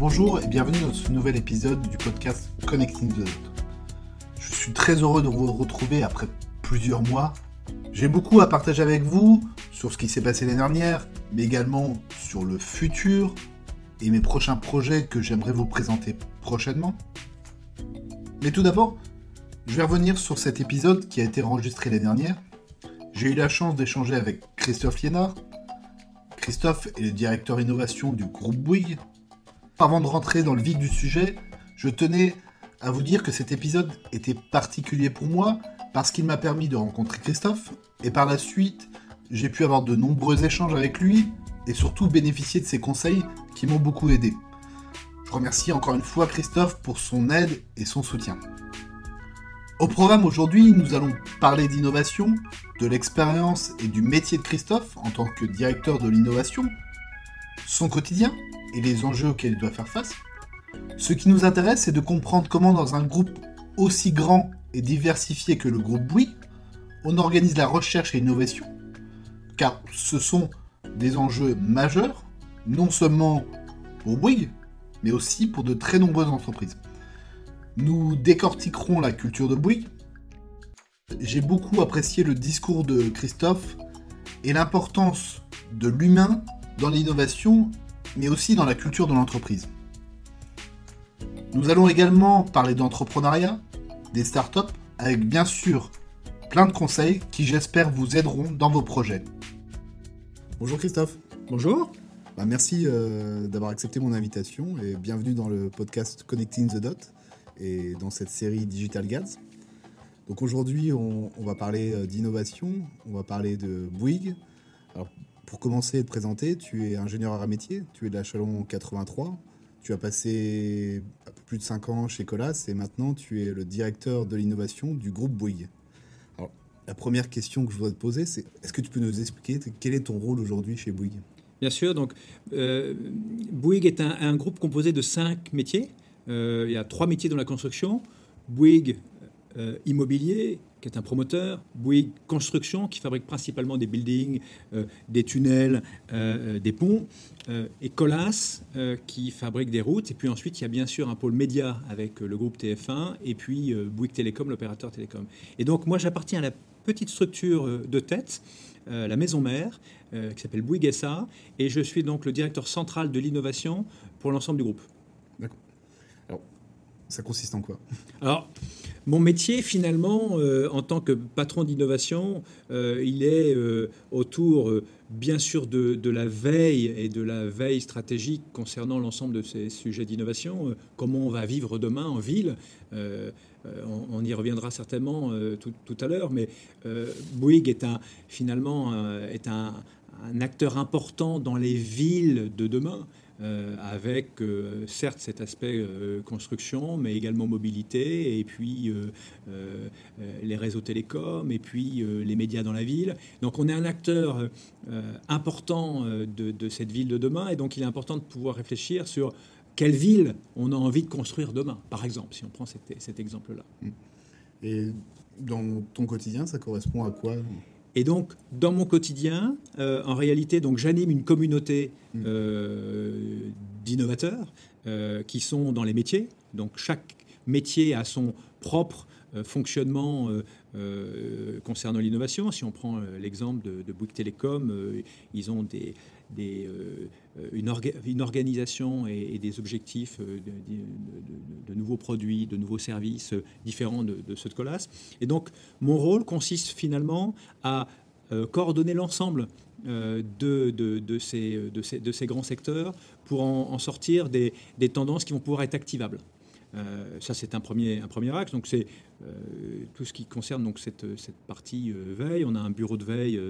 Bonjour et bienvenue dans ce nouvel épisode du podcast Connecting the Dot. Je suis très heureux de vous retrouver après plusieurs mois. J'ai beaucoup à partager avec vous sur ce qui s'est passé l'année dernière, mais également sur le futur et mes prochains projets que j'aimerais vous présenter prochainement. Mais tout d'abord, je vais revenir sur cet épisode qui a été enregistré l'année dernière. J'ai eu la chance d'échanger avec Christophe Liénard. Christophe est le directeur innovation du groupe Bouygues. Avant de rentrer dans le vif du sujet, je tenais à vous dire que cet épisode était particulier pour moi parce qu'il m'a permis de rencontrer Christophe et par la suite, j'ai pu avoir de nombreux échanges avec lui et surtout bénéficier de ses conseils qui m'ont beaucoup aidé. Je remercie encore une fois Christophe pour son aide et son soutien. Au programme aujourd'hui, nous allons parler d'innovation, de l'expérience et du métier de Christophe en tant que directeur de l'innovation, son quotidien et les enjeux auxquels il doit faire face. Ce qui nous intéresse, c'est de comprendre comment dans un groupe aussi grand et diversifié que le groupe Bouygues, on organise la recherche et l'innovation, car ce sont des enjeux majeurs, non seulement pour Bouygues, mais aussi pour de très nombreuses entreprises. Nous décortiquerons la culture de Bouygues. J'ai beaucoup apprécié le discours de Christophe et l'importance de l'humain dans l'innovation, mais aussi dans la culture de l'entreprise. Nous allons également parler d'entrepreneuriat, des startups, avec bien sûr plein de conseils qui j'espère vous aideront dans vos projets. Bonjour Christophe. Bonjour. Bah, merci euh, d'avoir accepté mon invitation et bienvenue dans le podcast Connecting the Dot et dans cette série Digital Gads. Donc aujourd'hui, on, va parler euh, d'innovation, on va parler de Bouygues. Alors, pour commencer et te présenter, tu es ingénieur à métier, tu es de la Chalon 83, tu as passé un peu plus de 5 ans chez Colas et maintenant tu es le directeur de l'innovation du groupe Bouygues. La première question que je voudrais te poser, c'est est-ce que tu peux nous expliquer quel est ton rôle aujourd'hui chez Bouygues? Bien sûr, donc euh, Bouygues est un, groupe composé de 5 métiers. Euh, il y a trois métiers dans la construction. Bouygues euh, Immobilier, qui est un promoteur, Bouygues Construction, qui fabrique principalement des buildings, euh, des tunnels, des ponts, et Colas, qui fabrique des routes. Et puis ensuite, il y a bien sûr un pôle média avec le groupe TF1, et puis Bouygues Télécom, l'opérateur télécom. Et donc, moi, j'appartiens à la petite structure de tête, la maison mère, qui s'appelle Bouygues SA, et je suis donc le directeur central de l'innovation pour l'ensemble du groupe. Ça consiste en quoi Alors, mon métier, finalement, euh, en tant que patron d'innovation, euh, il est euh, autour, bien sûr, de, la veille et de la veille stratégique concernant l'ensemble de ces sujets d'innovation. comment on va vivre demain en ville on, y reviendra certainement tout, à l'heure, mais Bouygues est un, finalement est un acteur important dans les villes de demain. Euh, avec euh, certes cet aspect euh, construction, mais également mobilité, et puis les réseaux télécoms, et puis les médias dans la ville. Donc on est un acteur important de, cette ville de demain, et donc il est important de pouvoir réfléchir sur quelle ville on a envie de construire demain, par exemple, si on prend cet, cet exemple-là. Et dans ton quotidien, ça correspond à quoi? Et donc, dans mon quotidien, euh, en réalité, donc j'anime une communauté mm. euh, d'innovateurs euh, qui sont dans les métiers. Donc, chaque métier a son propre fonctionnement concernant l'innovation. Si on prend l'exemple de, de Bouygues Télécom, ils ont des, des, une, organisation et, des objectifs de, nouveaux produits, de nouveaux services différents de, ceux de Colas. Et donc, mon rôle consiste finalement à coordonner l'ensemble de, ces, grands secteurs pour en, sortir des, tendances qui vont pouvoir être activables. ça, c'est un premier, axe. Donc, c'est tout ce qui concerne donc, cette partie veille. On a un bureau de veille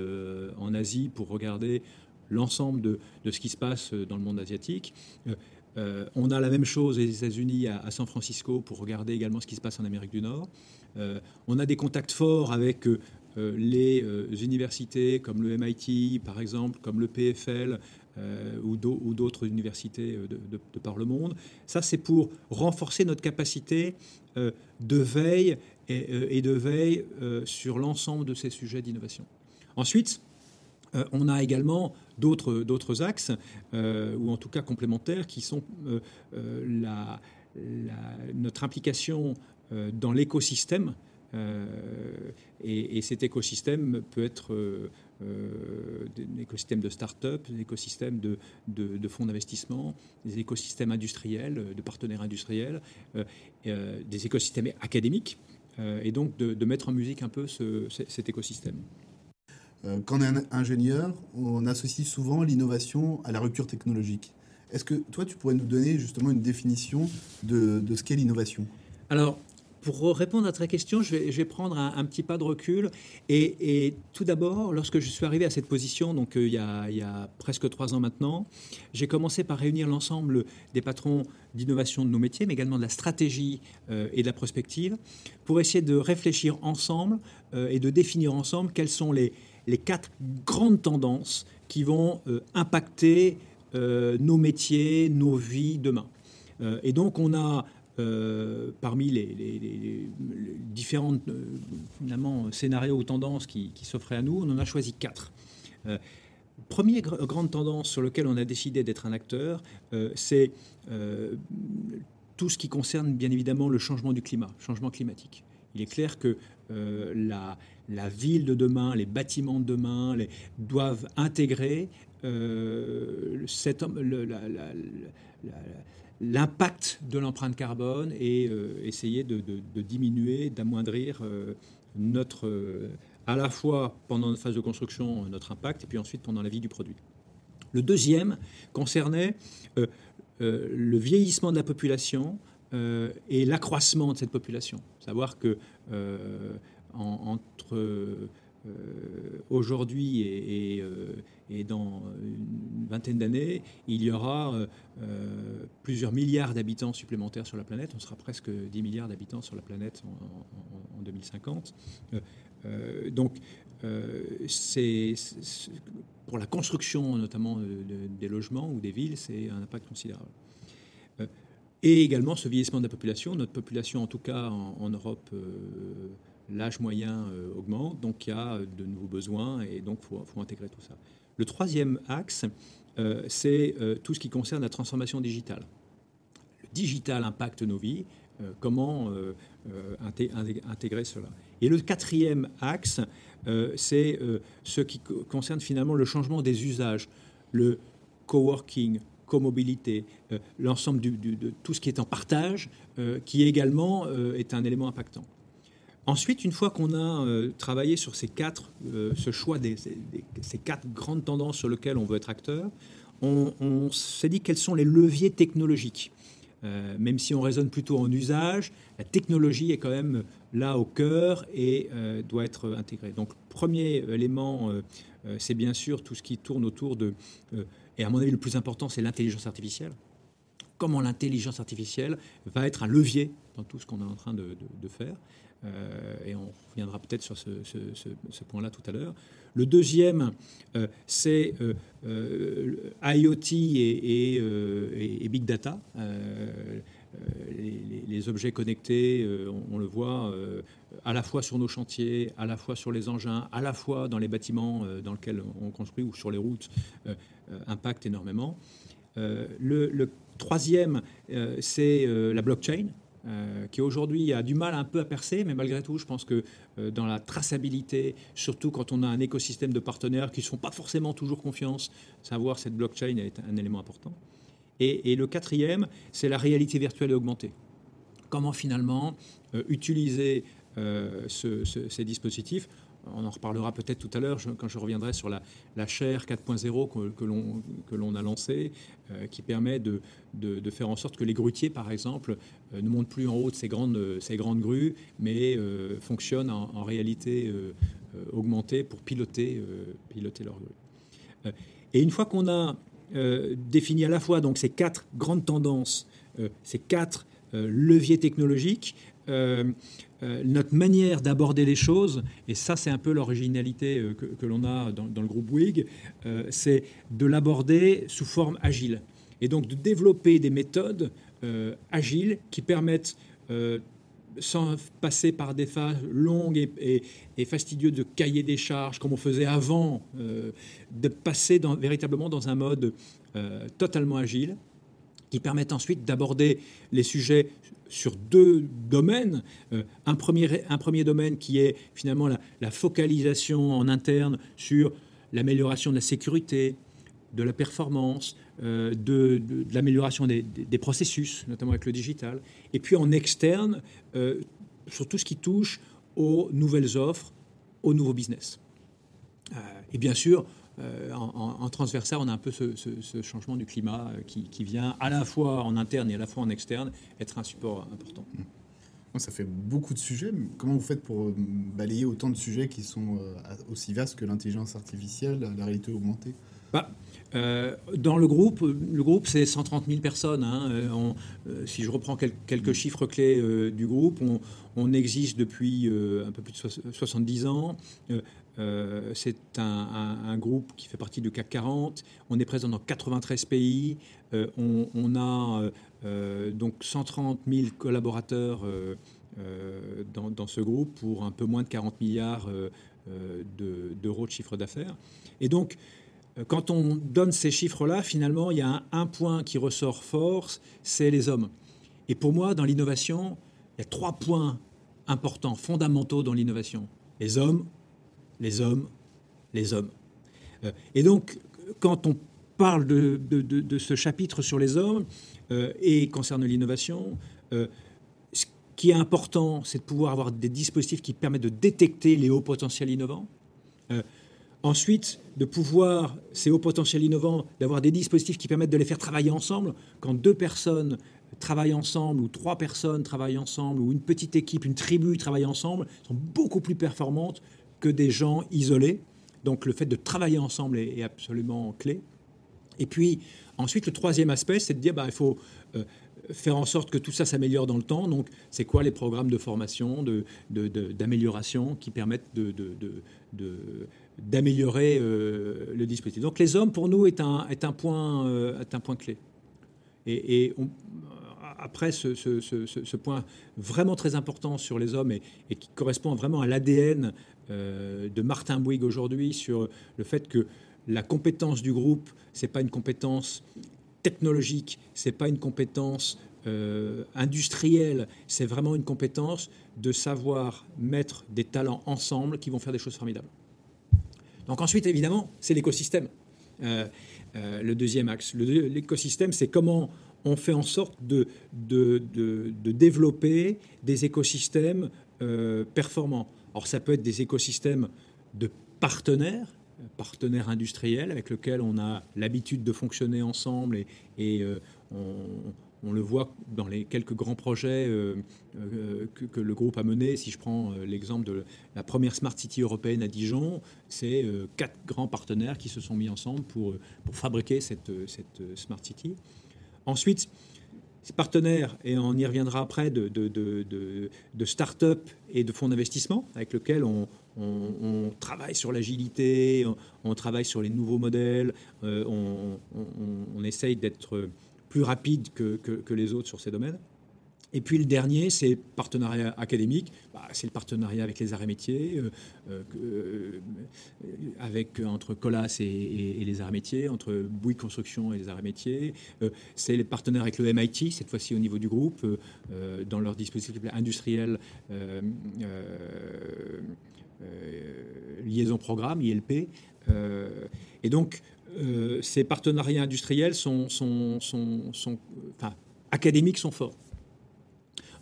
en Asie pour regarder l'ensemble de, ce qui se passe dans le monde asiatique. Euh, euh, on a la même chose aux États-Unis, à, San Francisco, pour regarder également ce qui se passe en Amérique du Nord. Euh, on a des contacts forts avec les universités comme le MIT, par exemple, comme le PFL ou d'autres universités de, par le monde. Ça, c'est pour renforcer notre capacité de veille et de veille sur l'ensemble de ces sujets d'innovation. Ensuite, on a également d'autres axes, ou en tout cas complémentaires, qui sont la, notre implication dans l'écosystème. Et, cet écosystème peut être euh, des écosystèmes de start-up, des écosystèmes de, fonds d'investissement, des écosystèmes industriels, euh, de partenaires industriels, euh, des écosystèmes académiques, et donc de, mettre en musique un peu cet écosystème. Quand on est ingénieur, on associe souvent l'innovation à la rupture technologique. Est-ce que toi, tu pourrais nous donner justement une définition de, ce qu'est l'innovation? Alors, pour répondre à ta question, je vais, prendre un, petit pas de recul. Et, tout d'abord, lorsque je suis arrivé à cette position, donc euh, il, y a, presque trois ans maintenant, j'ai commencé par réunir l'ensemble des patrons d'innovation de nos métiers, mais également de la stratégie euh, et de la prospective, pour essayer de réfléchir ensemble euh, et de définir ensemble quelles sont les, les quatre grandes tendances qui vont impacter nos métiers, nos vies demain. et donc, on a euh, parmi les, différents euh, scénarios ou tendances qui, s'offraient à nous, on en a choisi quatre. Euh, première grande tendance sur laquelle on a décidé d'être un acteur, c'est tout ce qui concerne bien évidemment le changement du climat, changement climatique. Il est clair que la, ville de demain, les bâtiments de demain doivent intégrer la, l'impact de l'empreinte carbone et euh, essayer de, diminuer, d'amoindrir euh, notre, euh, à la fois pendant notre phase de construction, notre impact, et puis ensuite pendant la vie du produit. Le deuxième concernait le vieillissement de la population et l'accroissement de cette population. Savoir que entre aujourd'hui et, et dans une vingtaine d'années, il y aura euh, euh, plusieurs milliards d'habitants supplémentaires sur la planète. On sera presque 10 milliards d'habitants sur la planète en, 2050. Euh, donc, c'est pour la construction notamment des logements ou des villes, c'est un impact considérable. et également ce vieillissement de la population. Notre population, en tout cas en, Europe, l'âge moyen augmente, donc il y a de nouveaux besoins et donc il faut, intégrer tout ça. Le troisième axe, euh, c'est euh, tout ce qui concerne la transformation digitale. Le digital impacte nos vies. Euh, comment intégrer cela? Et le quatrième axe, c'est ce qui concerne finalement le changement des usages, le coworking, comobilité, l'ensemble de tout ce qui est en partage, qui également est un élément impactant. Ensuite, une fois qu'on a euh, travaillé sur ces quatre, euh, ce choix des, ces quatre grandes tendances sur lesquelles on veut être acteur, on, s'est dit quels sont les leviers technologiques. Euh, même si on raisonne plutôt en usage, la technologie est quand même là au cœur et doit être intégrée. Donc, premier élément, c'est bien sûr tout ce qui tourne autour de, et à mon avis le plus important, c'est l'intelligence artificielle comment l'intelligence artificielle va être un levier dans tout ce qu'on est en train de, de faire. Euh, et on reviendra peut-être sur ce, point-là tout à l'heure. Le deuxième, euh, c'est euh, IoT et, Big Data. Les, objets connectés, on, le voit à la fois sur nos chantiers, à la fois sur les engins, à la fois dans les bâtiments dans lesquels on construit ou sur les routes, impactent énormément. le, troisième, c'est la blockchain. Euh, qui aujourd'hui a du mal un peu à percer, mais malgré tout, je pense que euh, dans la traçabilité, surtout quand on a un écosystème de partenaires qui ne font pas forcément toujours confiance, savoir cette blockchain est un élément important. Et, le quatrième, c'est la réalité virtuelle et augmentée. Comment finalement euh, utiliser ces dispositifs on en reparlera peut-être tout à l'heure quand je reviendrai sur la, chaire 4.0 que, l'on a lancée, euh, qui permet de, faire en sorte que les grutiers, par exemple, euh, ne montent plus en haut de ces grandes, ces grandes grues, mais euh, fonctionnent en, réalité augmentée pour piloter, piloter leurs grues. et une fois qu'on a défini à la fois donc, ces quatre grandes tendances, ces quatre leviers technologiques, euh, notre manière d'aborder les choses, et ça c'est un peu l'originalité euh, que, l'on a dans, le groupe WIG, euh, c'est de l'aborder sous forme agile. Et donc de développer des méthodes agiles qui permettent sans passer par des phases longues et, fastidieuses de cahier des charges, comme on faisait avant, de passer véritablement dans un mode totalement agile, qui permettent ensuite d'aborder les sujets sur deux domaines. Euh, un, premier, un premier domaine qui est finalement la, focalisation en interne sur l'amélioration de la sécurité, de la performance, euh, de, l'amélioration des, processus, notamment avec le digital. Et puis en externe, euh, sur tout ce qui touche aux nouvelles offres, aux nouveaux business. et bien sûr, euh, en, transversal, on a un peu ce, changement du climat euh, qui, vient à la fois en interne et à la fois en externe être un support important. Ça fait beaucoup de sujets. Comment vous faites pour euh, balayer autant de sujets qui sont aussi vastes que l'intelligence artificielle, la réalité augmentée? Bah, dans le groupe, le groupe c'est 130 000 personnes. Hein. si je reprends quelques chiffres clés du groupe, on, on existe depuis un peu plus de 70 ans. Euh, c'est un, groupe qui fait partie du CAC 40. On est présent dans 93 pays. Euh, on, a euh, donc 130 000 collaborateurs dans, ce groupe pour un peu moins de 40 milliards d'euros de, chiffre d'affaires. Et donc, quand on donne ces chiffres-là, finalement, il y a un, un point qui ressort fort, c'est les hommes. Et pour moi, dans l'innovation, il y a trois points importants, fondamentaux dans l'innovation. Les hommes, les hommes, les hommes. Euh, et donc, quand on parle de, ce chapitre sur les hommes euh, et concerne l'innovation, euh, ce qui est important, c'est de pouvoir avoir des dispositifs qui permettent de détecter les hauts potentiels innovants. ensuite, de pouvoir, ces hauts potentiels innovants, d'avoir des dispositifs qui permettent de les faire travailler ensemble. Quand deux personnes travaillent ensemble, ou trois personnes travaillent ensemble, ou une petite équipe, une tribu travaille ensemble, sont beaucoup plus performantes que des gens isolés. Donc le fait de travailler ensemble est, absolument clé. Et puis ensuite, le troisième aspect, c'est de dire, bah, il faut euh, faire en sorte que tout ça s'améliore dans le temps. Donc c'est quoi les programmes de formation, d'amélioration de, qui permettent d'améliorer euh, le dispositif? Donc les hommes, pour nous, est un, est un, point, euh, est un point clé. Et, après ce, point vraiment très important sur les hommes et, qui correspond vraiment à l'ADN de Martin Bouygues aujourd'hui sur le fait que la compétence du groupe, c'est pas une compétence technologique, c'est pas une compétence euh, industrielle, c'est vraiment une compétence de savoir mettre des talents ensemble qui vont faire des choses formidables. Donc ensuite, évidemment, c'est l'écosystème. Euh, le deuxième axe. L'écosystème, c'est comment on fait en sorte de, de, de développer des écosystèmes performants. Alors ça peut être des écosystèmes de partenaires, partenaires industriels avec lesquels on a l'habitude de fonctionner ensemble et, euh, on, le voit dans les quelques grands projets euh, euh, que, le groupe a menés. Si je prends l'exemple de la première Smart City européenne à Dijon, c'est quatre grands partenaires qui se sont mis ensemble pour, pour fabriquer cette, cette Smart City. Ensuite, ces partenaires, et on y reviendra après, de, start-up et de fonds d'investissement avec lesquels on, travaille sur l'agilité, on, travaille sur les nouveaux modèles, euh, on, essaye d'être plus rapide que, les autres sur ces domaines. Et puis le dernier, c'est partenariat académique. Bah, c'est le partenariat avec les arts et métiers, euh, euh, euh, avec, entre Colas et, les arts et métiers, entre Bouygues Construction et les arts et métiers. c'est les partenaires avec le MIT, cette fois-ci au niveau du groupe, dans leur dispositif industriel liaison programme, ILP. et donc, ces partenariats industriels sont, sont, sont, sont enfin, académiques sont forts.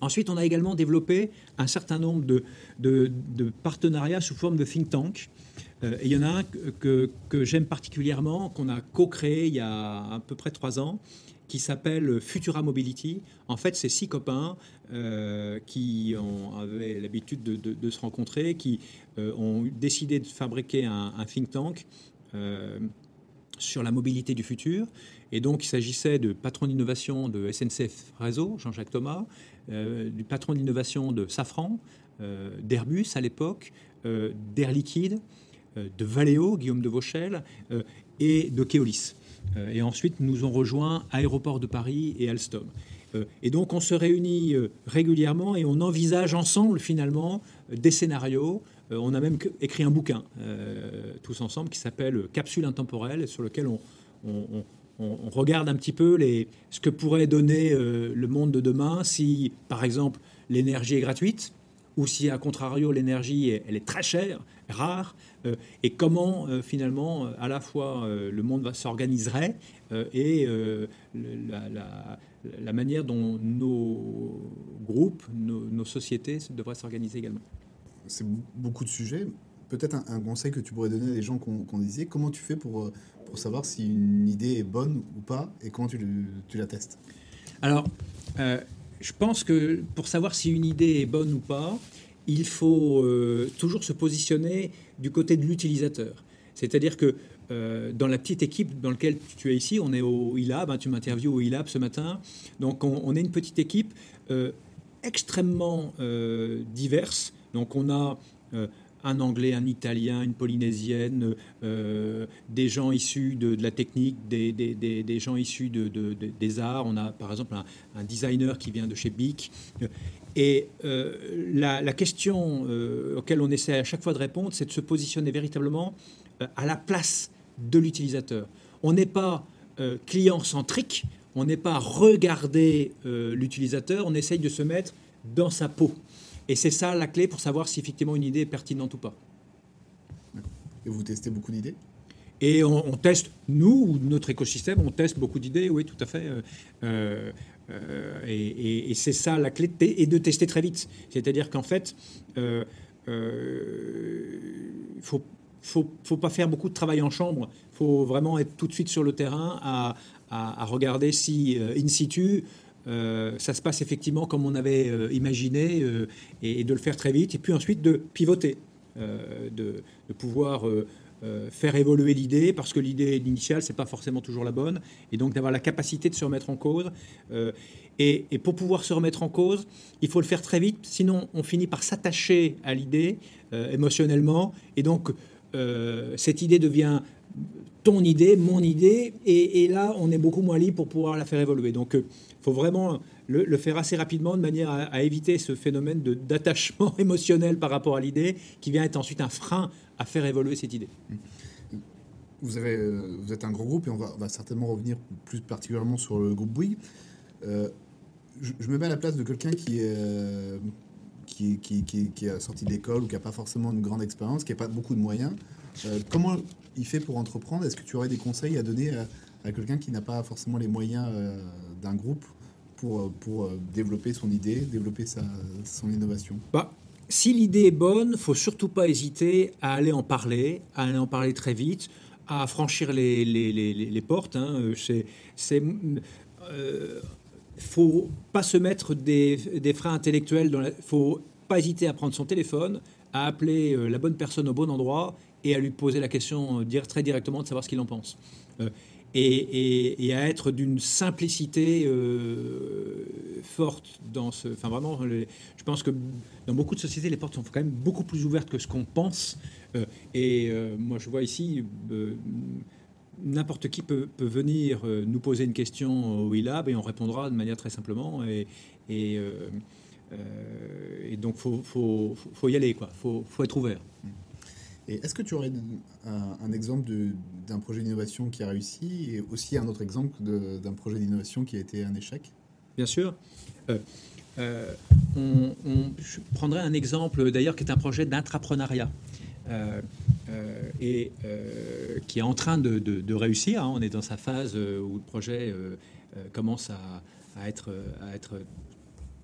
Ensuite, on a également développé un certain nombre de, partenariats sous forme de think tank. Euh, il y en a un que, j'aime particulièrement, qu'on a co-créé il y a à peu près trois ans, qui s'appelle Futura Mobility. En fait, c'est six copains euh, qui avaient l'habitude de, se rencontrer, qui euh, ont décidé de fabriquer un think tank sur la mobilité du futur. Et donc, il s'agissait de patron d'innovation de SNCF Réseau, Jean-Jacques Thomas, euh, du patron d'innovation de Safran, euh, d'Airbus à l'époque, euh, d'Air Liquide, de Valeo, Guillaume de Vauchel, et de Keolis. et ensuite, nous ont rejoint Aéroport de Paris et Alstom. et donc on se réunit régulièrement et on envisage ensemble finalement des scénarios. On a même écrit un bouquin tous ensemble qui s'appelle Capsule intemporelle, sur lequel on, regarde un petit peu ce que pourrait donner le monde de demain si, par exemple, l'énergie est gratuite, ou si, à contrario, l'énergie, elle est très chère, rare, euh, et comment, euh, finalement, euh, à la fois le monde s'organiserait et la, manière dont nos groupes, nos, sociétés devraient s'organiser également. C'est beaucoup de sujets. Peut-être un, conseil que tu pourrais donner à des gens qu'on disait, comment tu fais pour, pour savoir si une idée est bonne ou pas, et comment tu, tu la testes? Alors, je pense que pour savoir si une idée est bonne ou pas, il faut euh, toujours se positionner du côté de l'utilisateur. C'est-à-dire que euh, dans la petite équipe dans laquelle tu es ici, on est au ILAB, hein, tu m'interviews au ILAB ce matin, donc on, est une petite équipe euh, extrêmement diverse. Donc on a un Anglais, un Italien, une Polynésienne, euh, des gens issus de, la technique, des, gens issus de, des arts. On a par exemple un, designer qui vient de chez BIC. Et euh, la, question euh, auquel on essaie à chaque fois de répondre, c'est de se positionner véritablement à la place de l'utilisateur. On n'est pas client-centrique, on n'est pas regarder l'utilisateur, on essaye de se mettre dans sa peau. Et c'est ça la clé pour savoir si effectivement une idée est pertinente ou pas. Et vous testez beaucoup d'idées? Et on, teste, nous, notre écosystème, on teste beaucoup d'idées, oui, tout à fait. Euh, euh, et, c'est ça la clé, de et de tester très vite. C'est-à-dire qu'en fait, il euh, ne faut, faut, pas faire beaucoup de travail en chambre. Il faut vraiment être tout de suite sur le terrain à, à regarder si, in situ, euh, ça se passe effectivement comme on avait euh, imaginé euh, et, de le faire très vite. Et puis ensuite de pivoter, de, pouvoir faire évoluer l'idée parce que l'idée initiale, c'est pas forcément toujours la bonne. Et donc d'avoir la capacité de se remettre en cause. Et, et, pour pouvoir se remettre en cause, il faut le faire très vite. Sinon, on finit par s'attacher à l'idée émotionnellement. Et donc, cette idée devient ton idée, mon idée, et, là, on est beaucoup moins libre pour pouvoir la faire évoluer. Donc, il euh, faut vraiment le, faire assez rapidement de manière à, éviter ce phénomène d'attachement émotionnel par rapport à l'idée, qui vient être ensuite un frein à faire évoluer cette idée. Vous, euh, êtes un gros groupe, et on va, certainement revenir plus particulièrement sur le groupe Bouygues. Euh, je, me mets à la place de quelqu'un qui, qui, qui, qui, a sorti de l'école ou qui n'a pas forcément une grande expérience, qui n'a pas beaucoup de moyens. comment il fait pour entreprendre Est-ce que tu aurais des conseils à donner à, quelqu'un qui n'a pas forcément les moyens euh, d'un groupe pour, euh, pour euh, développer son idée, développer sa, son innovation? Bah, Si l'idée est bonne, faut surtout pas hésiter à aller en parler, à aller en parler très vite, à franchir les, les, les, portes. Hein. C'est, faut pas se mettre des, des freins intellectuels. Il faut pas hésiter à prendre son téléphone, à appeler la bonne personne au bon endroit et à lui poser la question euh, dire, très directement de savoir ce qu'il en pense. Euh, et, à être d'une simplicité euh, forte dans ce. Enfin, vraiment, je pense que dans beaucoup de sociétés, les portes sont quand même beaucoup plus ouvertes que ce qu'on pense. et moi, je vois ici. N'importe qui peut, venir nous poser une question au e-lab et on répondra de manière très simplement. Et, et, donc, il faut, faut, faut, y aller, il faut, faut être ouvert. Est-ce que tu aurais un, exemple d'un projet d'innovation qui a réussi et aussi un autre exemple d'un projet d'innovation qui a été un échec? Bien sûr. Euh, euh, je prendrais un exemple d'ailleurs qui est un projet d'intrapreneuriat. Euh, et qui est en train de, réussir. Hein. On est dans sa phase où le projet commence à, être, à être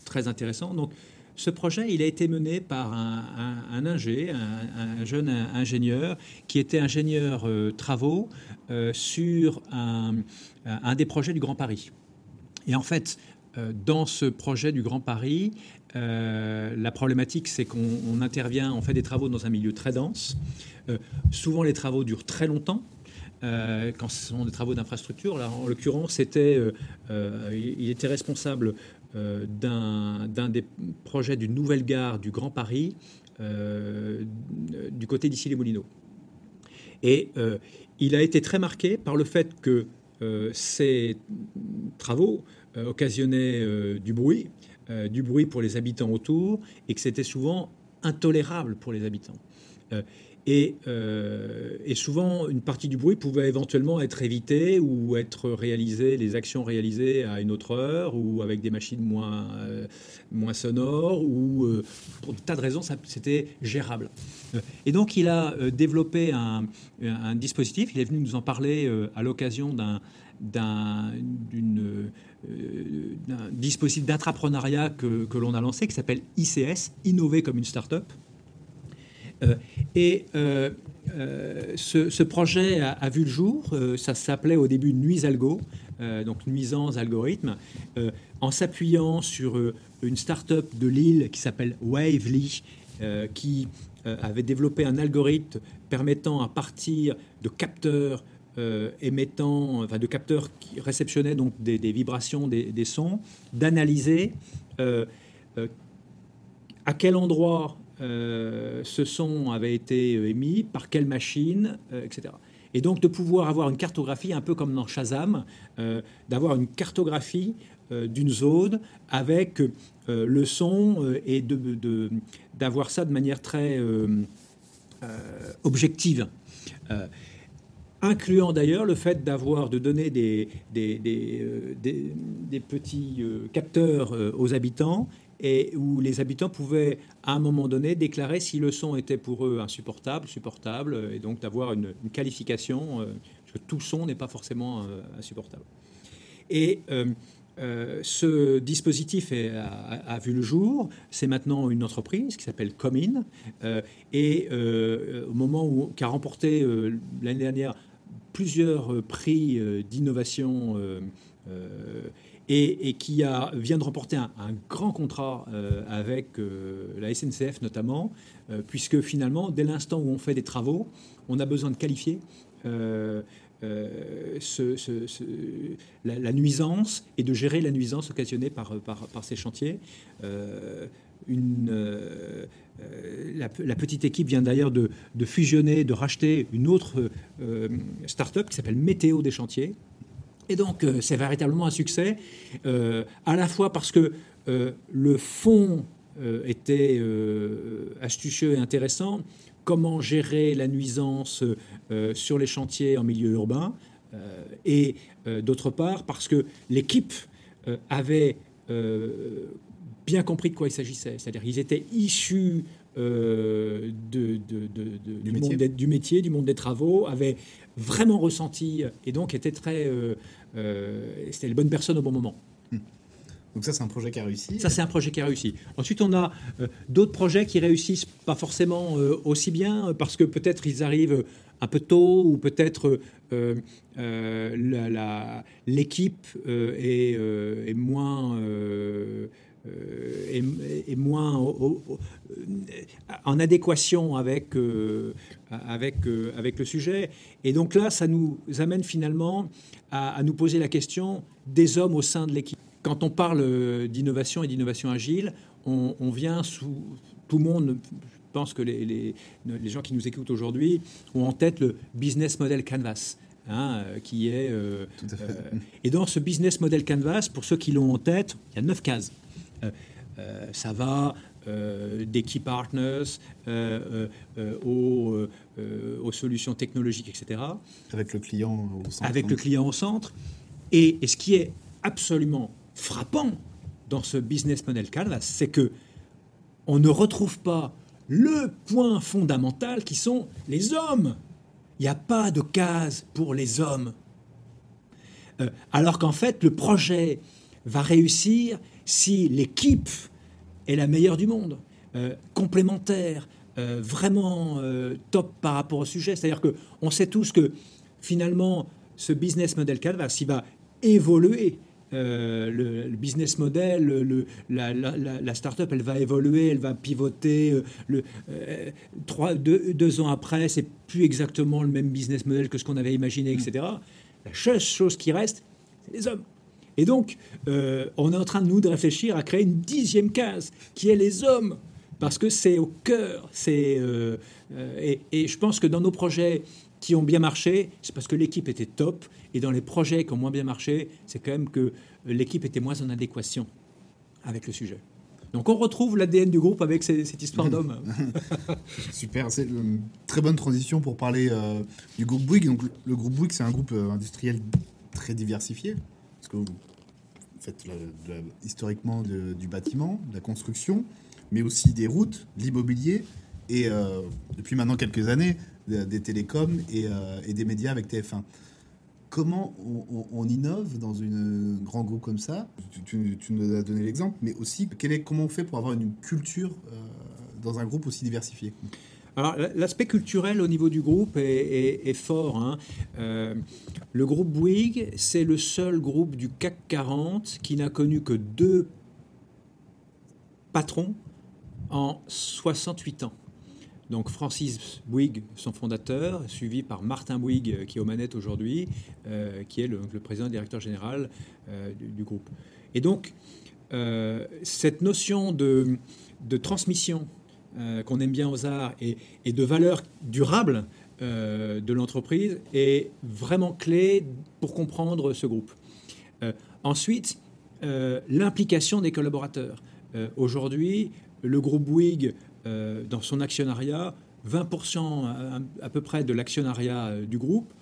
très intéressant. Donc, ce projet, il a été mené par un, ingé, un, jeune ingénieur, qui était ingénieur euh, travaux euh, sur un, des projets du Grand Paris. Et en fait, euh, dans ce projet du Grand Paris, la problématique, c'est qu'on intervient, on fait des travaux dans un milieu très dense. souvent, les travaux durent très longtemps. quand ce sont des travaux d'infrastructure. Là, en l'occurrence, il était responsable d'un des projets d'une nouvelle gare du Grand Paris euh, du côté d'ici les Moulineaux. Et euh, il a été très marqué par le fait que ces travaux occasionnait du bruit, du bruit pour les habitants autour, et que c'était souvent intolérable pour les habitants. Euh, et, souvent, une partie du bruit pouvait éventuellement être évitée ou être réalisée, les actions réalisées à une autre heure ou avec des machines moins, euh, moins sonores ou euh, pour des tas de raisons, c'était gérable. Et donc, il a développé un, dispositif. Il est venu nous en parler à l'occasion d'un dispositif d'intrapreneuriat que, que l'on a lancé qui s'appelle ICS, Innover comme une start-up. Euh, et euh, euh, ce, projet a, vu le jour. ça s'appelait au début Nuise Algo, donc nuisance algorithme, en s'appuyant sur une start-up de Lille qui s'appelle Wavely, qui avait développé un algorithme permettant à partir de capteurs émettant, enfin de capteurs qui réceptionnaient donc des, vibrations, des sons, d'analyser à quel endroit euh, ce son avait été euh, émis, par quelle machine, euh, etc. Et donc de pouvoir avoir une cartographie, un peu comme dans Shazam, d'avoir une cartographie d'une zone avec le son et d'avoir ça de manière très objective incluant d'ailleurs le fait d'avoir de donner des petits capteurs aux habitants et où les habitants pouvaient à un moment donné déclarer si le son était pour eux insupportable, supportable, et donc d'avoir une, qualification, euh, parce que tout son n'est pas forcément euh, insupportable. Et euh, ce dispositif a, vu le jour. C'est maintenant une entreprise qui s'appelle Comin. et au moment où qui a remporté l'année dernière plusieurs prix d'innovation et, qui vient de remporter un, grand contrat euh, avec euh, la SNCF notamment, euh, puisque finalement, dès l'instant où on fait des travaux, on a besoin de qualifier la, nuisance et de gérer la nuisance occasionnée par, ces chantiers. La, petite équipe vient d'ailleurs de, de, fusionner, de racheter une autre start-up qui s'appelle Météo des chantiers, et donc, euh, c'est véritablement un succès, euh, à la fois parce que euh, le fond était astucieux et intéressant, comment gérer la nuisance sur les chantiers en milieu urbain, et d'autre part parce que l'équipe avait bien compris de quoi il s'agissait, c'est-à-dire qu'ils étaient issus de, du, métier. du, métier. du monde des travaux, avaient vraiment ressenti et donc était très. Euh, euh, c'était les bonnes personnes au bon moment. Hmm. Donc ça, c'est un projet qui a réussi. Ça, c'est un projet qui a réussi. Ensuite, on a euh, d'autres projets qui réussissent pas forcément aussi bien parce que peut-être ils arrivent un peu tôt ou peut-être l'équipe est, est, moins est, euh, moins en adéquation avec, euh, avec, euh, avec le sujet. Et donc là, ça nous amène finalement à, nous poser la question des hommes au sein de l'équipe. Quand on parle d'innovation et d'innovation agile, on, vient sous tout le monde. Je pense que les, les, les gens qui nous écoutent aujourd'hui ont en tête le business model canvas. Hein, qui est. et dans ce business model canvas, pour ceux qui l'ont en tête, il y a neuf cases. Euh, euh, ça va euh, des key partners aux, aux, solutions technologiques, etc. Avec le client au centre. Avec le client au centre. Et, ce qui est absolument frappant dans ce business model canvas, c'est que on ne retrouve pas le point fondamental qui sont les hommes. Il n'y a pas de case pour les hommes. alors qu'en fait, le projet va réussir si l'équipe est la meilleure du monde, euh, complémentaire, euh, vraiment euh, top par rapport au sujet. C'est-à-dire qu'on sait tous que finalement, ce business model Canvas, il va évoluer. Le, business model, la, la, la, start-up, elle va évoluer, elle va pivoter. trois, deux, deux, ans après, c'est plus exactement le même business model que ce qu'on avait imaginé, etc. La seule chose qui reste, c'est les hommes. Et donc, euh, on est en train de nous de réfléchir à créer une dixième case, qui est les hommes, parce que c'est au cœur. C'est euh, euh, et, je pense que dans nos projets qui ont bien marché, c'est parce que l'équipe était top. Et dans les projets qui ont moins bien marché, c'est quand même que l'équipe était moins en adéquation avec le sujet. Donc on retrouve l'ADN du groupe avec cette histoire d'homme. Super, c'est une très bonne transition pour parler du groupe Bouygues. Donc le groupe Bouygues, c'est un groupe industriel très diversifié, parce que vous faites historiquement du bâtiment, de la construction, mais aussi des routes, de l'immobilier, et euh, depuis maintenant quelques années, des, télécoms et, et, des médias avec TF1 comment on, innove dans un grand groupe comme ça? Tu, nous as donné l'exemple, mais aussi comment on fait pour avoir une culture euh, dans un groupe aussi diversifié? Alors, l'aspect culturel au niveau du groupe est, fort. Hein. Euh, le groupe Bouygues, c'est le seul groupe du CAC 40 qui n'a connu que deux patrons en 68 ans. Donc Francis Bouygues, son fondateur, suivi par Martin Bouygues, euh, qui est aux manettes aujourd'hui, euh, qui est le, président directeur général du, groupe. Et donc, cette notion de, transmission qu'on aime bien aux arts et, de valeur durable de l'entreprise est vraiment clé pour comprendre ce groupe. ensuite, l'implication des collaborateurs. Aujourd'hui, le groupe Bouygues euh, dans son actionnariat, 20% à, peu près de l'actionnariat euh, du groupe,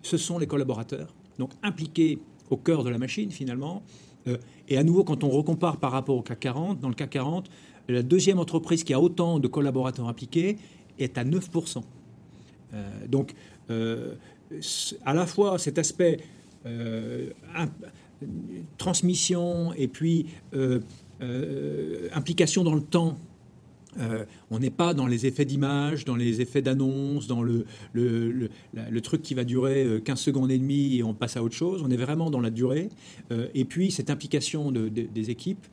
ce sont les collaborateurs, donc impliqués au cœur de la machine finalement. Euh, et à nouveau, quand on recompare par rapport au CAC 40, dans le CAC 40, la deuxième entreprise qui a autant de collaborateurs impliqués est à 9%. donc, à la fois cet aspect transmission et puis implication dans le temps euh, on n'est pas dans les effets d'image, dans les effets d'annonce, dans le, le, truc qui va durer 15 euh, secondes et demie et on passe à autre chose. On est vraiment dans la durée. Euh, et puis cette implication des équipes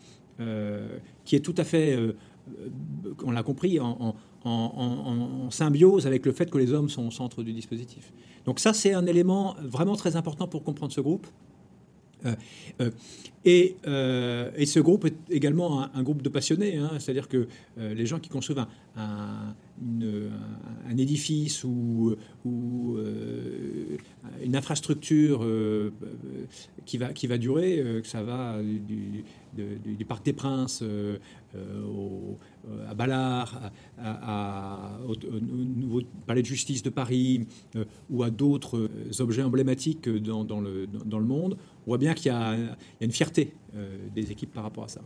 qui est tout à fait, on l'a compris, en, symbiose avec le fait que les hommes sont au centre du dispositif. Donc ça, c'est un élément vraiment très important pour comprendre ce groupe. Euh, euh, et, euh, ce groupe est également un, groupe de passionnés, hein. c'est-à-dire que les gens qui construisent un, un, édifice ou, ou une infrastructure qui, va, qui va durer, que ça va du, Parc des Princes à Ballard, au, nouveau palais de justice de Paris ou à d'autres objets emblématiques dans, le, dans le monde, on voit bien qu'il y, a une fierté euh, des équipes par rapport à ça.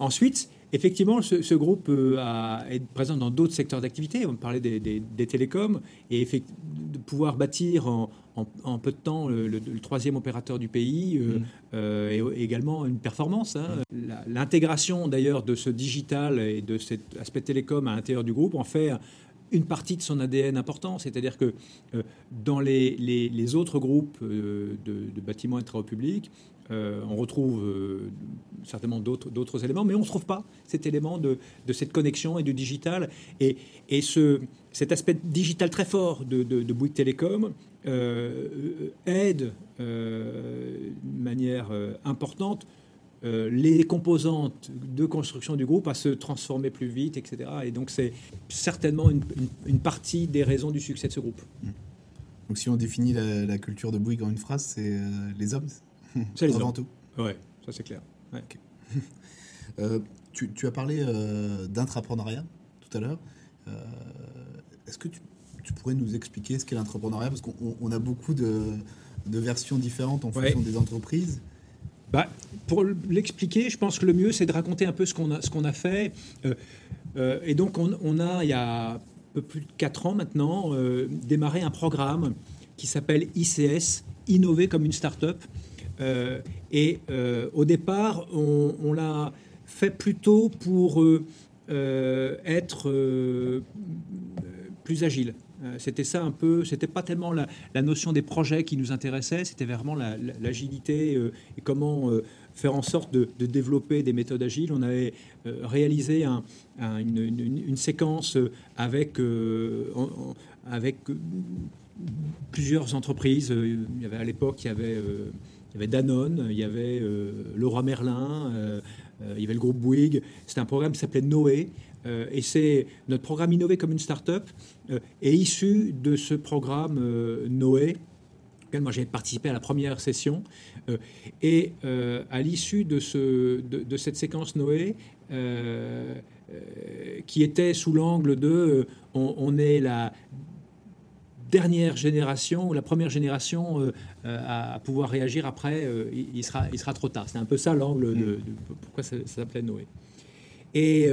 Euh, ensuite, effectivement, ce, groupe euh, est présent dans d'autres secteurs d'activité. On parlait des, télécoms et de pouvoir bâtir en, peu de temps le, troisième opérateur du pays mmh. et également une performance. Hein. L'intégration d'ailleurs de ce digital et de cet aspect télécom à l'intérieur du groupe en fait une partie de son ADN important. C'est-à-dire que euh, dans les, autres groupes euh, de, bâtiments et travaux publics, euh, on retrouve certainement d'autres éléments, mais on ne trouve pas cet élément de, cette connexion et du digital. Et, ce, cet aspect digital très fort de, Bouygues Télécom aide de manière importante euh, les composantes de construction du groupe à se transformer plus vite, etc. Et donc c'est certainement une, partie des raisons du succès de ce groupe. Mmh. Donc si on définit la, culture de Bouygues en une phrase, c'est euh, les hommes C'est les Avant tout. Ouais, ça c'est clair. Euh, tu, as parlé d'intrapreneuriat tout à l'heure. Est-ce que tu, pourrais nous expliquer ce qu'est l'entrepreneuriat Parce qu'on a beaucoup de, versions différentes en fonction des entreprises. Bah, pour l'expliquer, je pense que le mieux, c'est de raconter un peu ce qu'on a, qu'on a fait. Euh, euh, et donc, on, a, il y a un peu plus de 4 ans maintenant, euh, démarré un programme qui s'appelle ICS, Innover comme une start-up. Et au départ, on, l'a fait plutôt pour être plus agile. Euh, c'était ça un peu, c'était pas tellement la, notion des projets qui nous intéressait, c'était vraiment l'agilité euh, et comment euh, faire en sorte de, développer des méthodes agiles. On avait réalisé une, séquence avec, avec plusieurs entreprises. Il y avait à l'époque, il y avait il y avait Danone, il y avait Leroy Merlin, il y avait le groupe Bouygues. C'était un programme qui s'appelait Noé. et c'est notre programme Innover comme une start-up est issu de ce programme Noé moi j'ai participé à la première session. Euh, et euh, à l'issue de, ce, de, cette séquence Noé, euh, qui était sous l'angle de on, est la dernière génération, la première génération à, pouvoir réagir après, il, sera, il sera trop tard. C'est un peu ça l'angle de, pourquoi ça, ça s'appelait Noé. Et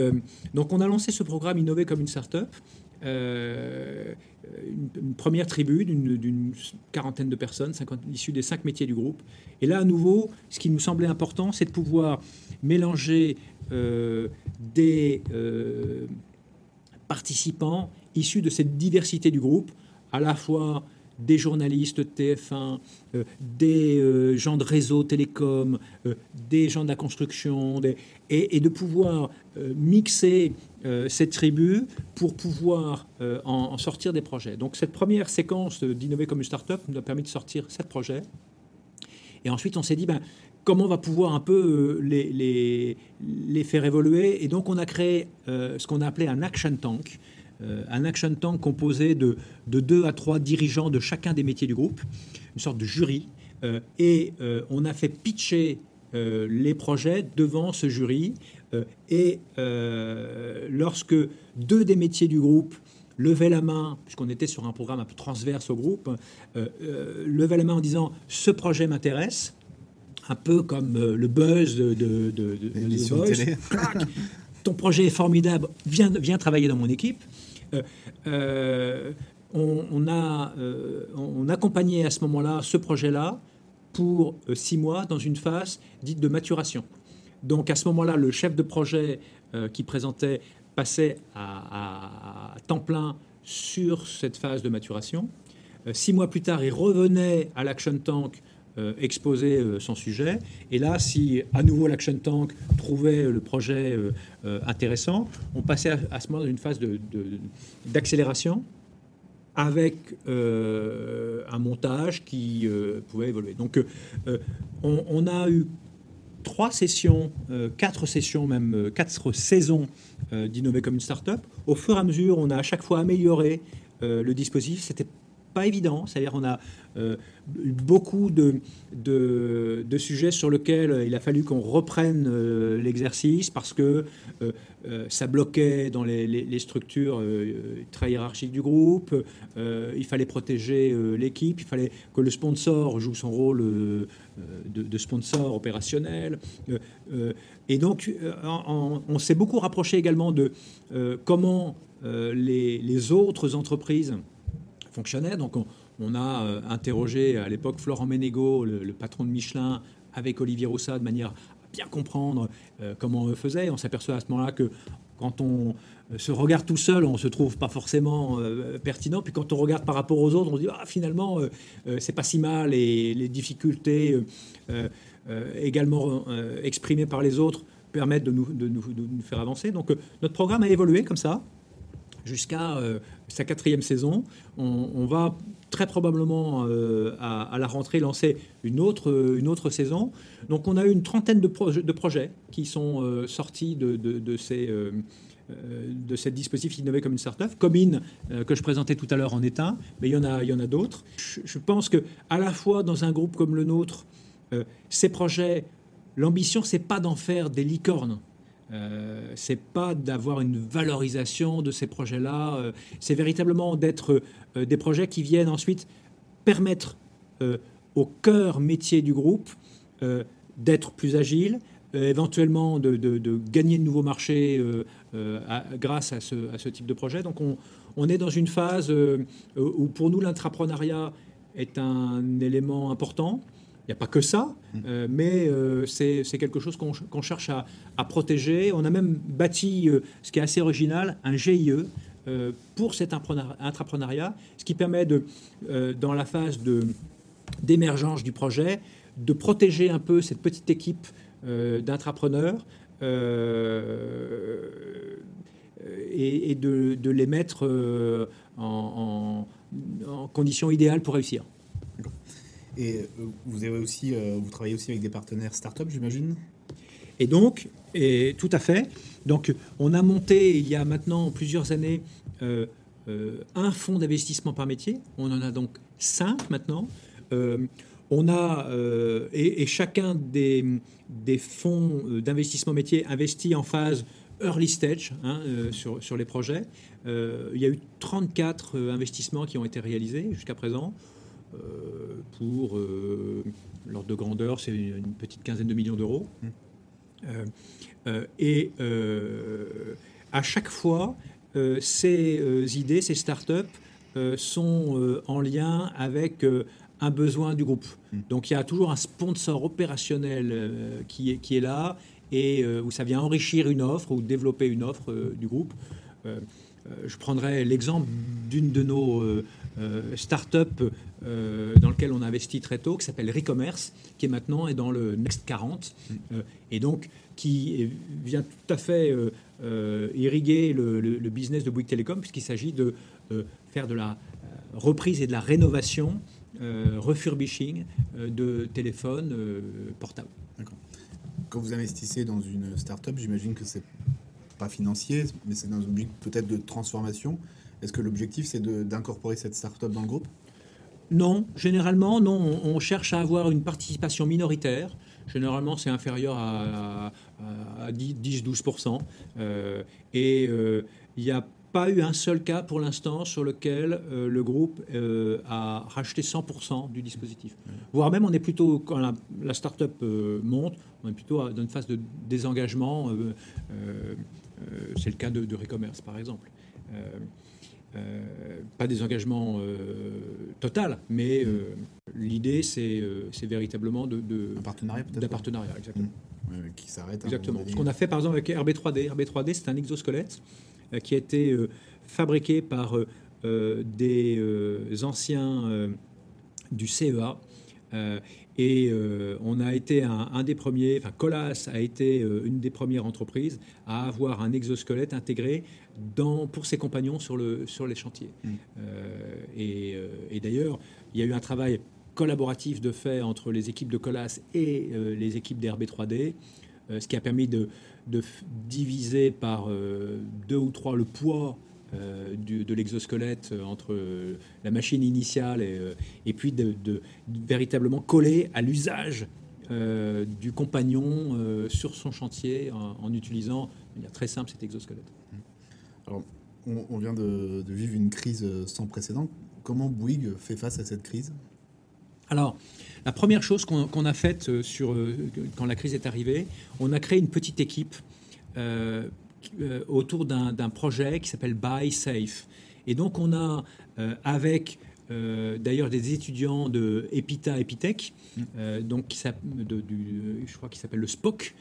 donc on a lancé ce programme Innover comme une start-up. Euh, une, première tribu d'une quarantaine de personnes, 50, issues des cinq métiers du groupe. Et là, à nouveau, ce qui nous semblait important, c'est de pouvoir mélanger euh, des euh, participants issus de cette diversité du groupe, à la fois des journalistes TF1, des gens de réseau télécom, des gens de la construction, et, de pouvoir mixer euh, cette tribu pour pouvoir euh, en, sortir des projets. Donc cette première séquence d'innover comme une start-up nous a permis de sortir sept projets. Et ensuite, on s'est dit, ben, comment on va pouvoir un peu euh, les, les, faire évoluer. Et donc, on a créé ce qu'on a appelé un action tank. Un action tank composé de, de, deux à trois dirigeants de chacun des métiers du groupe, une sorte de jury. et on a fait pitcher les projets devant ce jury euh, et euh, lorsque deux des métiers du groupe levaient la main, puisqu'on était sur un programme un peu transverse au groupe, euh, levaient la main en disant ce projet m'intéresse, un peu comme le buzz de, de, de, de Ton projet est formidable, viens, viens travailler dans mon équipe. On, a, on accompagnait à ce moment-là ce projet-là pour six mois dans une phase dite de maturation. Donc à ce moment-là, le chef de projet euh, qui présentait passait à, temps plein sur cette phase de maturation. Euh, six mois plus tard, il revenait à l'Action Tank euh, exposer son sujet. Et là, si à nouveau l'Action Tank trouvait le projet intéressant, on passait à, ce moment-là une phase d'accélération avec un montage qui pouvait évoluer. Donc on, a eu trois sessions, euh, quatre sessions, même euh, quatre saisons euh, d'innover comme une start-up. Au fur et à mesure, on a à chaque fois amélioré le dispositif. C'était pas évident, c'est-à-dire on a eu beaucoup de, de, sujets sur lesquels il a fallu qu'on reprenne l'exercice parce que ça bloquait dans les, structures très hiérarchiques du groupe, il fallait protéger l'équipe, il fallait que le sponsor joue son rôle de. Euh, euh, et donc, euh, on, s'est beaucoup rapproché également de comment les, autres entreprises fonctionnaient. Donc, on, a interrogé à l'époque Florent Ménégo, le, patron de Michelin, avec Olivier Roussat, de manière à bien comprendre comment eux faisaient. On s'aperçoit à ce moment-là que quand on euh, se regarde tout seul, on se trouve pas forcément euh, pertinent. Puis quand on regarde par rapport aux autres, on se dit ah, finalement euh, c'est pas si mal et les difficultés également exprimées par les autres permettent de nous, de nous, faire avancer. Donc notre programme a évolué comme ça jusqu'à sa quatrième saison. On, va très probablement à, la rentrée lancer une autre, une autre saison. Donc on a eu une trentaine de, projets qui sont sortis de, de ces euh, de dispositif innové comme une start-up. Euh, que je présentais tout à l'heure, en un, mais il y en a, a d'autres. Je, pense que à la fois dans un groupe comme le nôtre, euh, ces projets, l'ambition, c'est pas d'en faire des licornes. Euh, c'est pas d'avoir une valorisation de ces projets-là. c'est véritablement d'être des projets qui viennent ensuite permettre au cœur métier du groupe d'être plus agile, éventuellement de, gagner de nouveaux marchés euh, grâce à ce, type de projet. Donc on, est dans une phase euh, où pour nous l'intrapreneuriat est un élément important. Il n'y a pas que ça, mmh. euh, mais c'est quelque chose qu'on cherche à, protéger. On a même bâti, ce qui est assez original, un GIE pour cet intrapreneuriat, ce qui permet, de, dans la phase d'émergence du projet, de protéger un peu cette petite équipe d'intrapreneurs euh, et, de, les mettre euh, en, conditions idéales pour réussir. Et vous, avez aussi, vous travaillez aussi avec des partenaires start-up, j'imagine? Et donc, tout à fait. Donc, on a monté il y a maintenant plusieurs années un fonds d'investissement par métier. On en a donc cinq maintenant. on a, et, chacun des, fonds d'investissement métier investit en phase early stage hein, euh, sur, les projets. Euh, il y a eu 34 euh, investissements qui ont été réalisés jusqu'à présent. Pour l'ordre de grandeur, c'est une petite quinzaine de millions d'euros. Mmh. et à chaque fois, ces idées, ces startups sont en lien avec un besoin du groupe. Mmh. Donc il y a toujours un sponsor opérationnel qui, est, qui est là et euh, où ça vient enrichir une offre ou développer une offre euh, du groupe. Euh, je prendrai l'exemple d'une de nos start-up dans lequel on a investi très tôt, qui s'appelle Recommerce, qui est maintenant est dans le Next 40, et donc qui vient tout à fait irriguer le, business de Bouygues Telecom, puisqu'il s'agit de faire de la reprise et de la rénovation, refurbishing de téléphones portables. D'accord quand vous investissez dans une start-up, j'imagine que c'est pas financier, mais c'est dans un but peut-être de transformation. Est-ce que l'objectif, c'est d'incorporer cette start-up dans le groupe? Non, généralement, non. On, cherche à avoir une participation minoritaire. Généralement, c'est inférieur à, 10-12%. Euh, et euh, il y a pas eu un seul cas pour l'instant sur lequel euh, le groupe a racheté 100% du dispositif. Voire même, on est plutôt, quand la, start-up monte, on est plutôt dans une phase de désengagement. C'est le cas de, de Recommerce, par exemple. pas des engagements total, mais l'idée, c'est véritablement de, un partenariat, d'un partenariat, exactement. Mmh. qui s'arrête. Exactement. Ce qu'on a fait, par exemple, avec RB3D. RB3D, c'est un exosquelette euh, qui a été euh, fabriqué par euh, des anciens du CEA. Et on a été un, des premiers, enfin Colas a été une des premières entreprises à avoir un exosquelette intégré dans, pour ses compagnons sur, le, sur les chantiers. Mmh. et, et d'ailleurs, il y a eu un travail collaboratif de fait entre les équipes de Colas et les équipes d'RB3D, ce qui a permis de, de diviser par euh, deux ou trois le poids euh, de l'exosquelette euh, entre la machine initiale et, et puis de, véritablement coller à l'usage du compagnon sur son chantier en, utilisant, de manière très simple, cet exosquelette. Alors, on, vient de, vivre une crise sans précédent. Comment Bouygues fait face à cette crise? Alors, la première chose qu'on a faite euh, sur, euh, quand la crise est arrivée, on a créé une petite équipe euh, autour d'un projet qui s'appelle Buy Safe. Et donc on a, avec d'ailleurs des étudiants de Epita Epitech, donc qui du, je crois qu'il s'appelle le SPOC,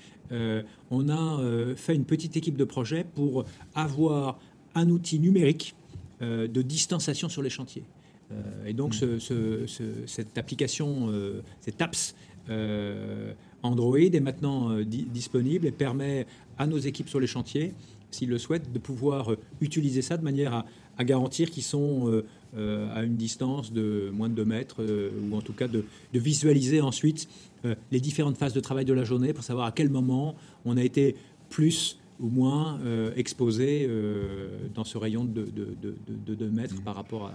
on a fait une petite équipe de projet pour avoir un outil numérique de distanciation sur les chantiers. Euh, et donc, cette application, euh, cette apps euh, Android est maintenant disponible et permet à nos équipes sur les chantiers, s'ils le souhaitent, de pouvoir utiliser ça de manière à, garantir qu'ils sont à une distance de moins de 2 mètres, ou en tout cas de, visualiser ensuite les différentes phases de travail de la journée pour savoir à quel moment on a été plus ou moins exposé dans ce rayon de, 2 mètres mmh. par rapport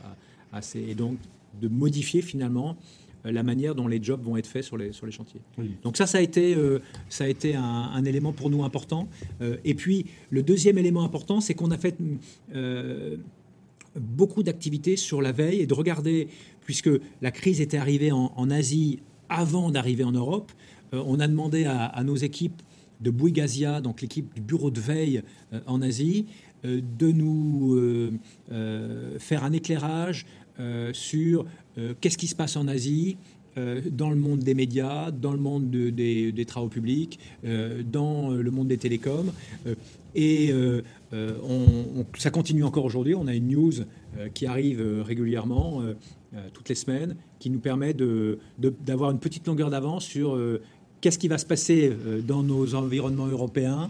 à, et donc de modifier finalement euh, la manière dont les jobs vont être faits sur les, sur les chantiers. Donc ça, ça a été, euh, ça a été un, élément pour nous important. Euh, et puis, le deuxième élément important, c'est qu'on a fait beaucoup d'activités sur la veille et de regarder, puisque la crise était arrivée en, Asie avant d'arriver en Europe, on a demandé à, nos équipes de Bouygues donc l'équipe du bureau de veille en Asie, de nous faire un éclairage euh, sur euh, qu'est-ce qui se passe en Asie, euh, dans le monde des médias, dans le monde des, travaux publics, dans le monde des télécoms. et ça continue encore aujourd'hui. On a une news qui arrive régulièrement, toutes les semaines, qui nous permet d'avoir une petite longueur d'avance sur qu'est-ce qui va se passer dans nos environnements européens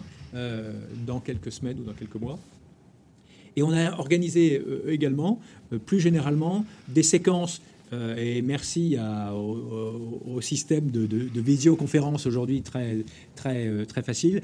dans quelques semaines ou dans quelques mois. Et on a organisé euh, également, euh, plus généralement, des séquences et merci au, système de, visioconférence aujourd'hui très, très, très facile,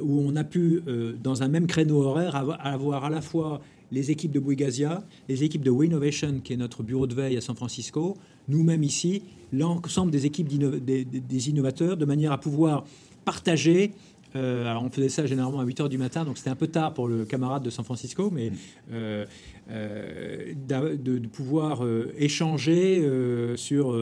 où on a pu, dans un même créneau horaire, avoir à la fois les équipes de Bouyguesia, les équipes de Winnovation, qui est notre bureau de veille à San Francisco, nous-mêmes ici, l'ensemble des équipes des, innovateurs, de manière à pouvoir partager. Euh, alors on faisait ça généralement à 8 heures du matin, donc c'était un peu tard pour le camarade de San Francisco, mais euh, euh, de, pouvoir échanger sur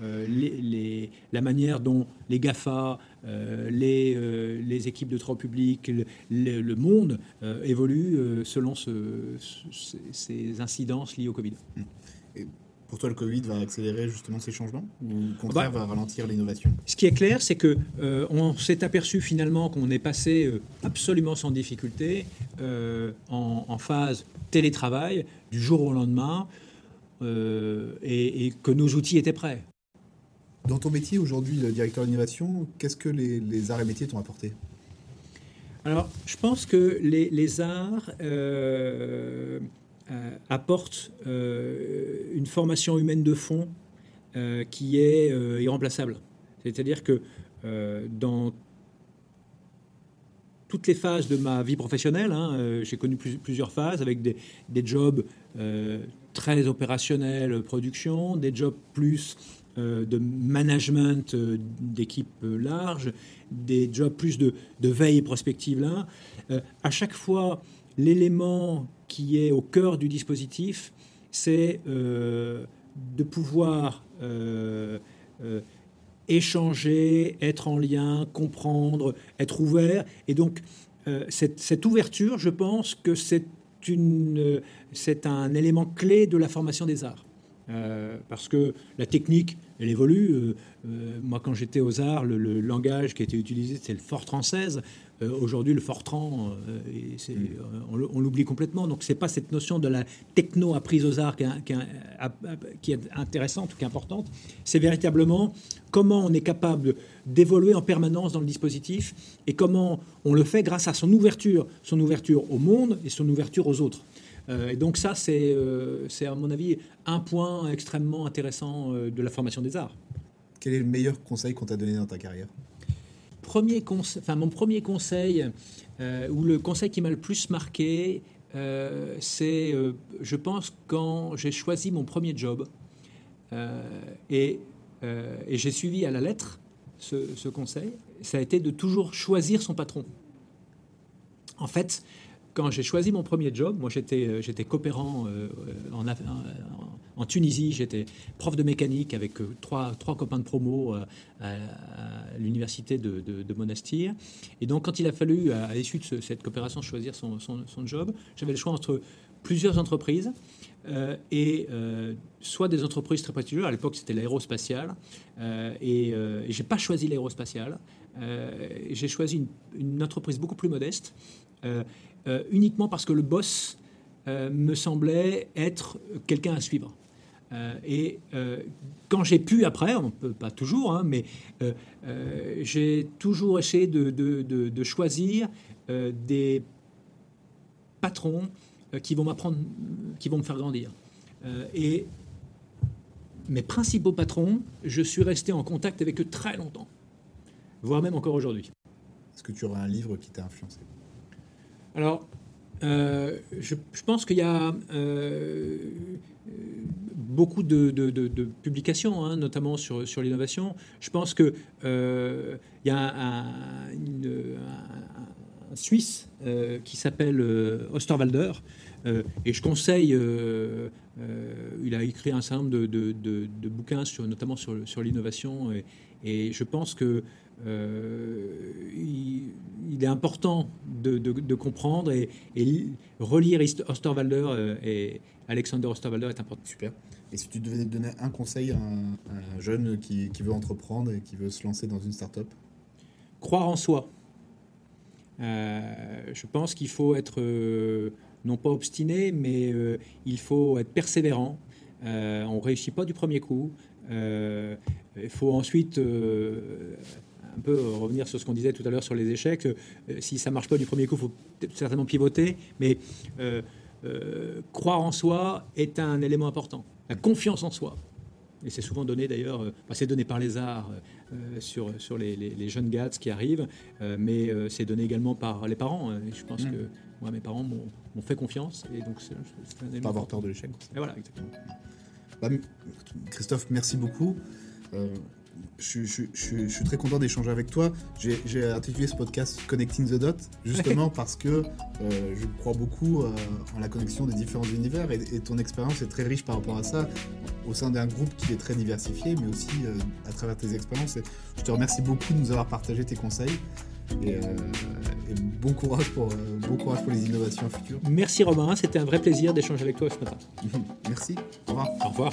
la manière dont les GAFA, les, équipes de droit public, le, monde évoluent selon ces incidences liées au Covid. Pour toi, le Covid va accélérer justement ces changements ou au contraire bah, va ralentir l'innovation? Ce qui est clair, c'est que euh, on s'est aperçu finalement qu'on est passé euh, absolument sans difficulté euh, en, phase télétravail du jour au lendemain et, que nos outils étaient prêts. Dans ton métier aujourd'hui, le directeur d'innovation, qu'est-ce que les, arts et métiers t'ont apporté? Alors, je pense que les, les arts apporte euh, une formation humaine de fond euh, qui est irremplaçable. C'est-à-dire que dans toutes les phases de ma vie professionnelle. Hein, j'ai connu plusieurs phases avec des, jobs très opérationnels, production, des jobs plus de management d'équipes larges, des jobs plus de, veille prospective là. à chaque fois, l'élément qui est au cœur du dispositif, c'est euh, de pouvoir euh, euh, échanger, être en lien, comprendre, être ouvert. Et donc, cette, ouverture, je pense que c'est un élément clé de la formation des arts. parce que la technique, elle évolue. moi, quand j'étais aux arts, le, langage qui était utilisé, c'est le fort 16. Euh, aujourd'hui, le Fortran, euh, mm. euh, on, l'oublie complètement. Donc, c'est pas cette notion de la techno apprise aux arts qui, qui, est intéressante ou qui est importante. C'est véritablement comment on est capable d'évoluer en permanence dans le dispositif et comment on le fait grâce à son ouverture, son ouverture au monde et son ouverture aux autres. et donc ça, c'est, c'est à mon avis un point extrêmement intéressant de la formation des arts. Quel est le meilleur conseil qu'on t'a donné dans ta carrière? Mon premier conseil, euh, ou le conseil qui m'a le plus marqué, euh, c'est, euh, je pense, quand j'ai choisi mon premier job et, et j'ai suivi à la lettre ce, ce, conseil, ça a été de toujours choisir son patron. En fait, quand j'ai choisi mon premier job, moi j'étais, j'étais coopérant en, en, en Tunisie, j'étais prof de mécanique avec euh, trois, trois copains de promo euh, à, l'université de, Monastir. Et donc, quand il a fallu, à, l'issue de cette coopération, choisir son, job, j'avais le choix entre plusieurs entreprises. Euh, et soit des entreprises très prestigieuses, à l'époque c'était l'aérospatiale, et, et j'ai pas choisi l'aérospatiale, j'ai choisi une, entreprise beaucoup plus modeste, uniquement parce que le boss me semblait être quelqu'un à suivre. Euh, et euh, quand j'ai pu après, on peut pas toujours, hein, mais euh, j'ai toujours essayé de, de, choisir des patrons qui vont m'apprendre, qui vont me faire grandir. et mes principaux patrons, je suis resté en contact avec eux très longtemps, voire même encore aujourd'hui. Est-ce que tu aurais un livre qui t'a influencé? Alors, je, je, pense qu'il y a beaucoup de, publications, hein, notamment sur, l'innovation. Je pense qu'il euh, y a un, Suisse euh, qui s'appelle euh, Osterwalder, et je conseille, il a écrit un certain nombre de, bouquins, sur, notamment sur l'innovation, et, je pense que il, est important de, comprendre et, et relire Osterwalder et Alexander Osterwalder est important. Super. Et si tu devais donner un conseil à un, jeune qui, veut entreprendre et qui veut se lancer dans une start-up? Croire en soi. Euh, je pense qu'il faut être euh, non pas obstiné, mais euh, il faut être persévérant. on ne réussit pas du premier coup. il faut ensuite un peu revenir sur ce qu'on disait tout à l'heure sur les échecs. si ça marche pas du premier coup, il faut certainement pivoter. Mais croire en soi est un élément important. la confiance en soi. Et c'est souvent donné d'ailleurs, euh, c'est donné par les arts euh, sur, sur les, les- les jeunes gars qui arrivent, euh, mais euh, c'est donné également par les parents. hein. Et je pense Mm. que moi, mes parents m'ont fait confiance, et donc c'est c'est un élément Pas avoir tort de l'échec. Et voilà, exactement. Bah, Christophe, merci beaucoup. Je, je- je- je suis très content d'échanger avec toi. J'ai intitulé ce podcast Connecting the Dot, justement parce que euh, je crois beaucoup euh, en la connexion des différents univers et, et ton expérience est très riche par rapport à ça, au sein d'un groupe qui est très diversifié, mais aussi euh, à travers tes expériences. Et je te remercie beaucoup de nous avoir partagé tes conseils. Et, et bon, courage pour, bon courage pour les innovations futures. Merci Romain, c'était un vrai plaisir d'échanger avec toi ce matin. Merci. Au revoir. Au revoir.